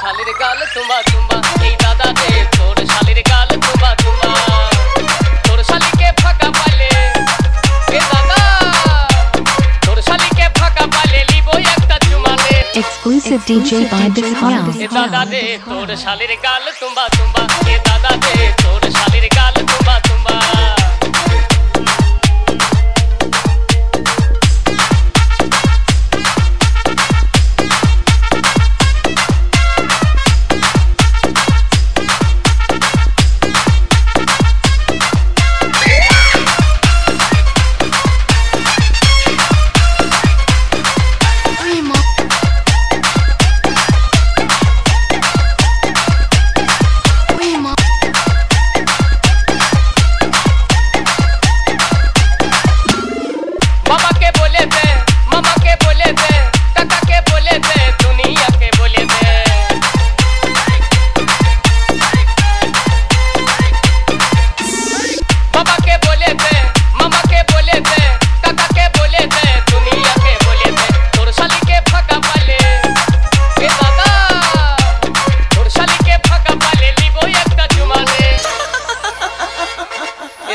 শালির গাল তুমা তুমা এই দাদা রে তোর শালির গাল তুমা তুমা তোর শালিকে ফাঁকা পালে এ দাদা তোর শালিকে ফাঁকা পালে লিব একটা চুমা রে এক্সক্লুসিভ ডিজে বাই দিস হাউস এ দাদা রে তোর শালির গাল তুমা তুমা এ দাদা রে তোর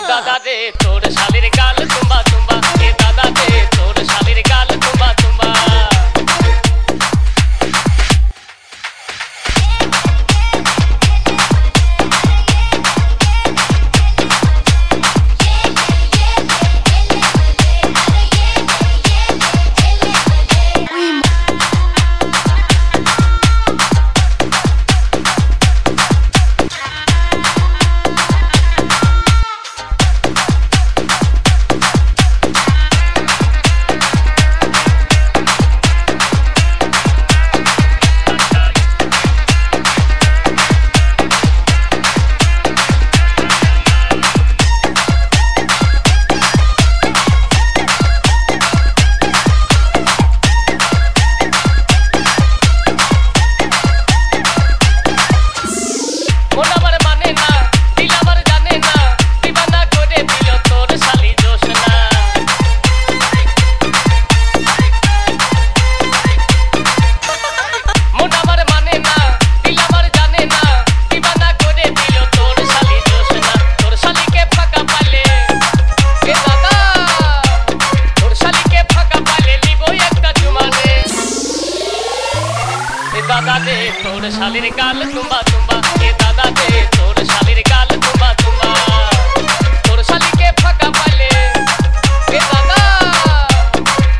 দাদা রে তোর শালের গাল তুম্বা তুম্বা दादा दे तोड़ शालीर गाल तुम्बा तुम्बा ए दादा दे तोड़ शालीर गाल तुम्बा तुम्बा तोड़ शाली के फका पाले ए दादा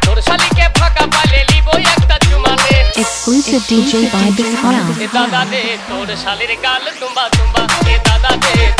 तोड़ शाली के फका पाले लीबो एकता चुमाले एक्सक्लूसिव डीजे बाय बिग हाउ ए दादा दे तोड़ शालीर गाल तुम्बा तुम्बा ए दादा दे